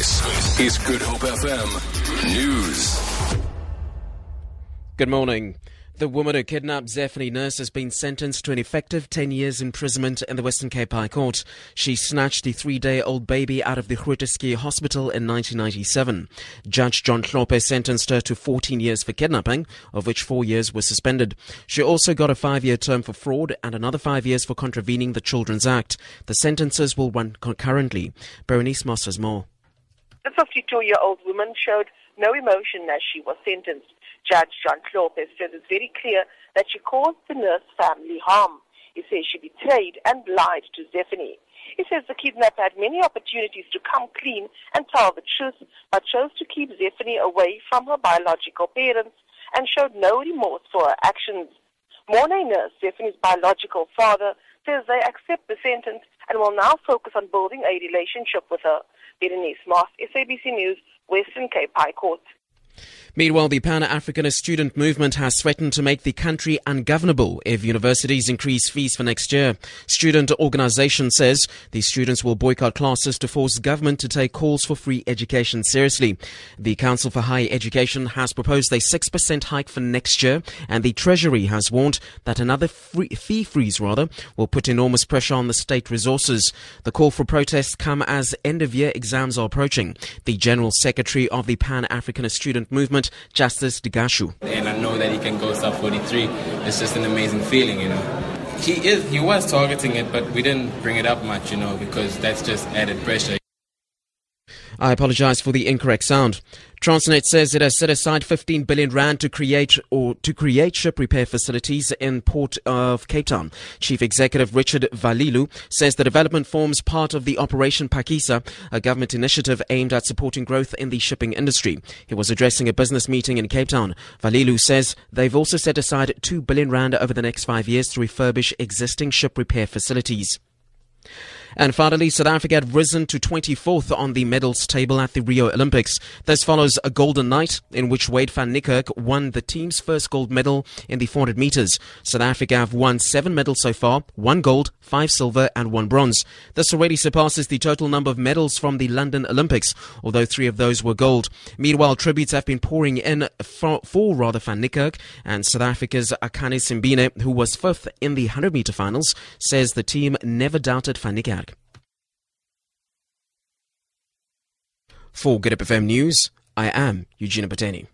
This is Good Hope FM News. Good morning. The woman who kidnapped Zephany Nurse has been sentenced to an effective 10 years imprisonment in the Western Cape High Court. She snatched the three-day-old baby out of the Groote Hospital in 1997. Judge John Hlophe sentenced her to 14 years for kidnapping, of which four years were suspended. She also got a five-year term for fraud and another five years for contravening the Children's Act. The sentences will run concurrently. Berenice Moss has more. The 52-year-old woman showed no emotion as she was sentenced. Judge John Hlophe said it's very clear that she caused the nurse family harm. He says she betrayed and lied to Zephany. He says the kidnapper had many opportunities to come clean and tell the truth, but chose to keep Zephany away from her biological parents and showed no remorse for her actions. Morné Nurse, Zephany's biological father, says they accept the sentence and will now focus on building a relationship with her. Berenice Moss, SABC News, Western Cape High Court. Meanwhile, the Pan Africanist student movement has threatened to make the country ungovernable if universities increase fees for next year. Student organization says the students will boycott classes to force government to take calls for free education seriously. The Council for Higher Education has proposed a 6% hike for next year, and the Treasury has warned that another free, fee freeze rather will put enormous pressure on the state resources. The call for protests come as end of year exams are approaching. The General Secretary of the Pan Africanist Student Movement Justice Digashu. And I know that he can go sub 43. It's just an amazing feeling, you know. He is he was targeting it, but we didn't bring it up much, you know, because that's just added pressure. I apologize for the incorrect sound. Transnet says it has set aside 15 billion rand to create or to create ship repair facilities in Port of Cape Town. Chief Executive Richard Vallihu says the development forms part of the Operation Phakisa, a government initiative aimed at supporting growth in the shipping industry. He was addressing a business meeting in Cape Town. Vallihu says they've also set aside 2 billion rand over the next 5 years to refurbish existing ship repair facilities. And finally, South Africa had risen to 24th on the medals table at the Rio Olympics. This follows a golden night in which Wayde van Niekerk won the team's first gold medal in the 400 meters. South Africa have won seven medals so far, one gold, five silver and one bronze. This already surpasses the total number of medals from the London Olympics, although three of those were gold. Meanwhile, tributes have been pouring in for, for rather van Niekerk and South Africa's Akani Simbine, who was fifth in the 100 meter finals, says the team never doubted van Niekerk. For Good FM News, I am Eugenia Pateni.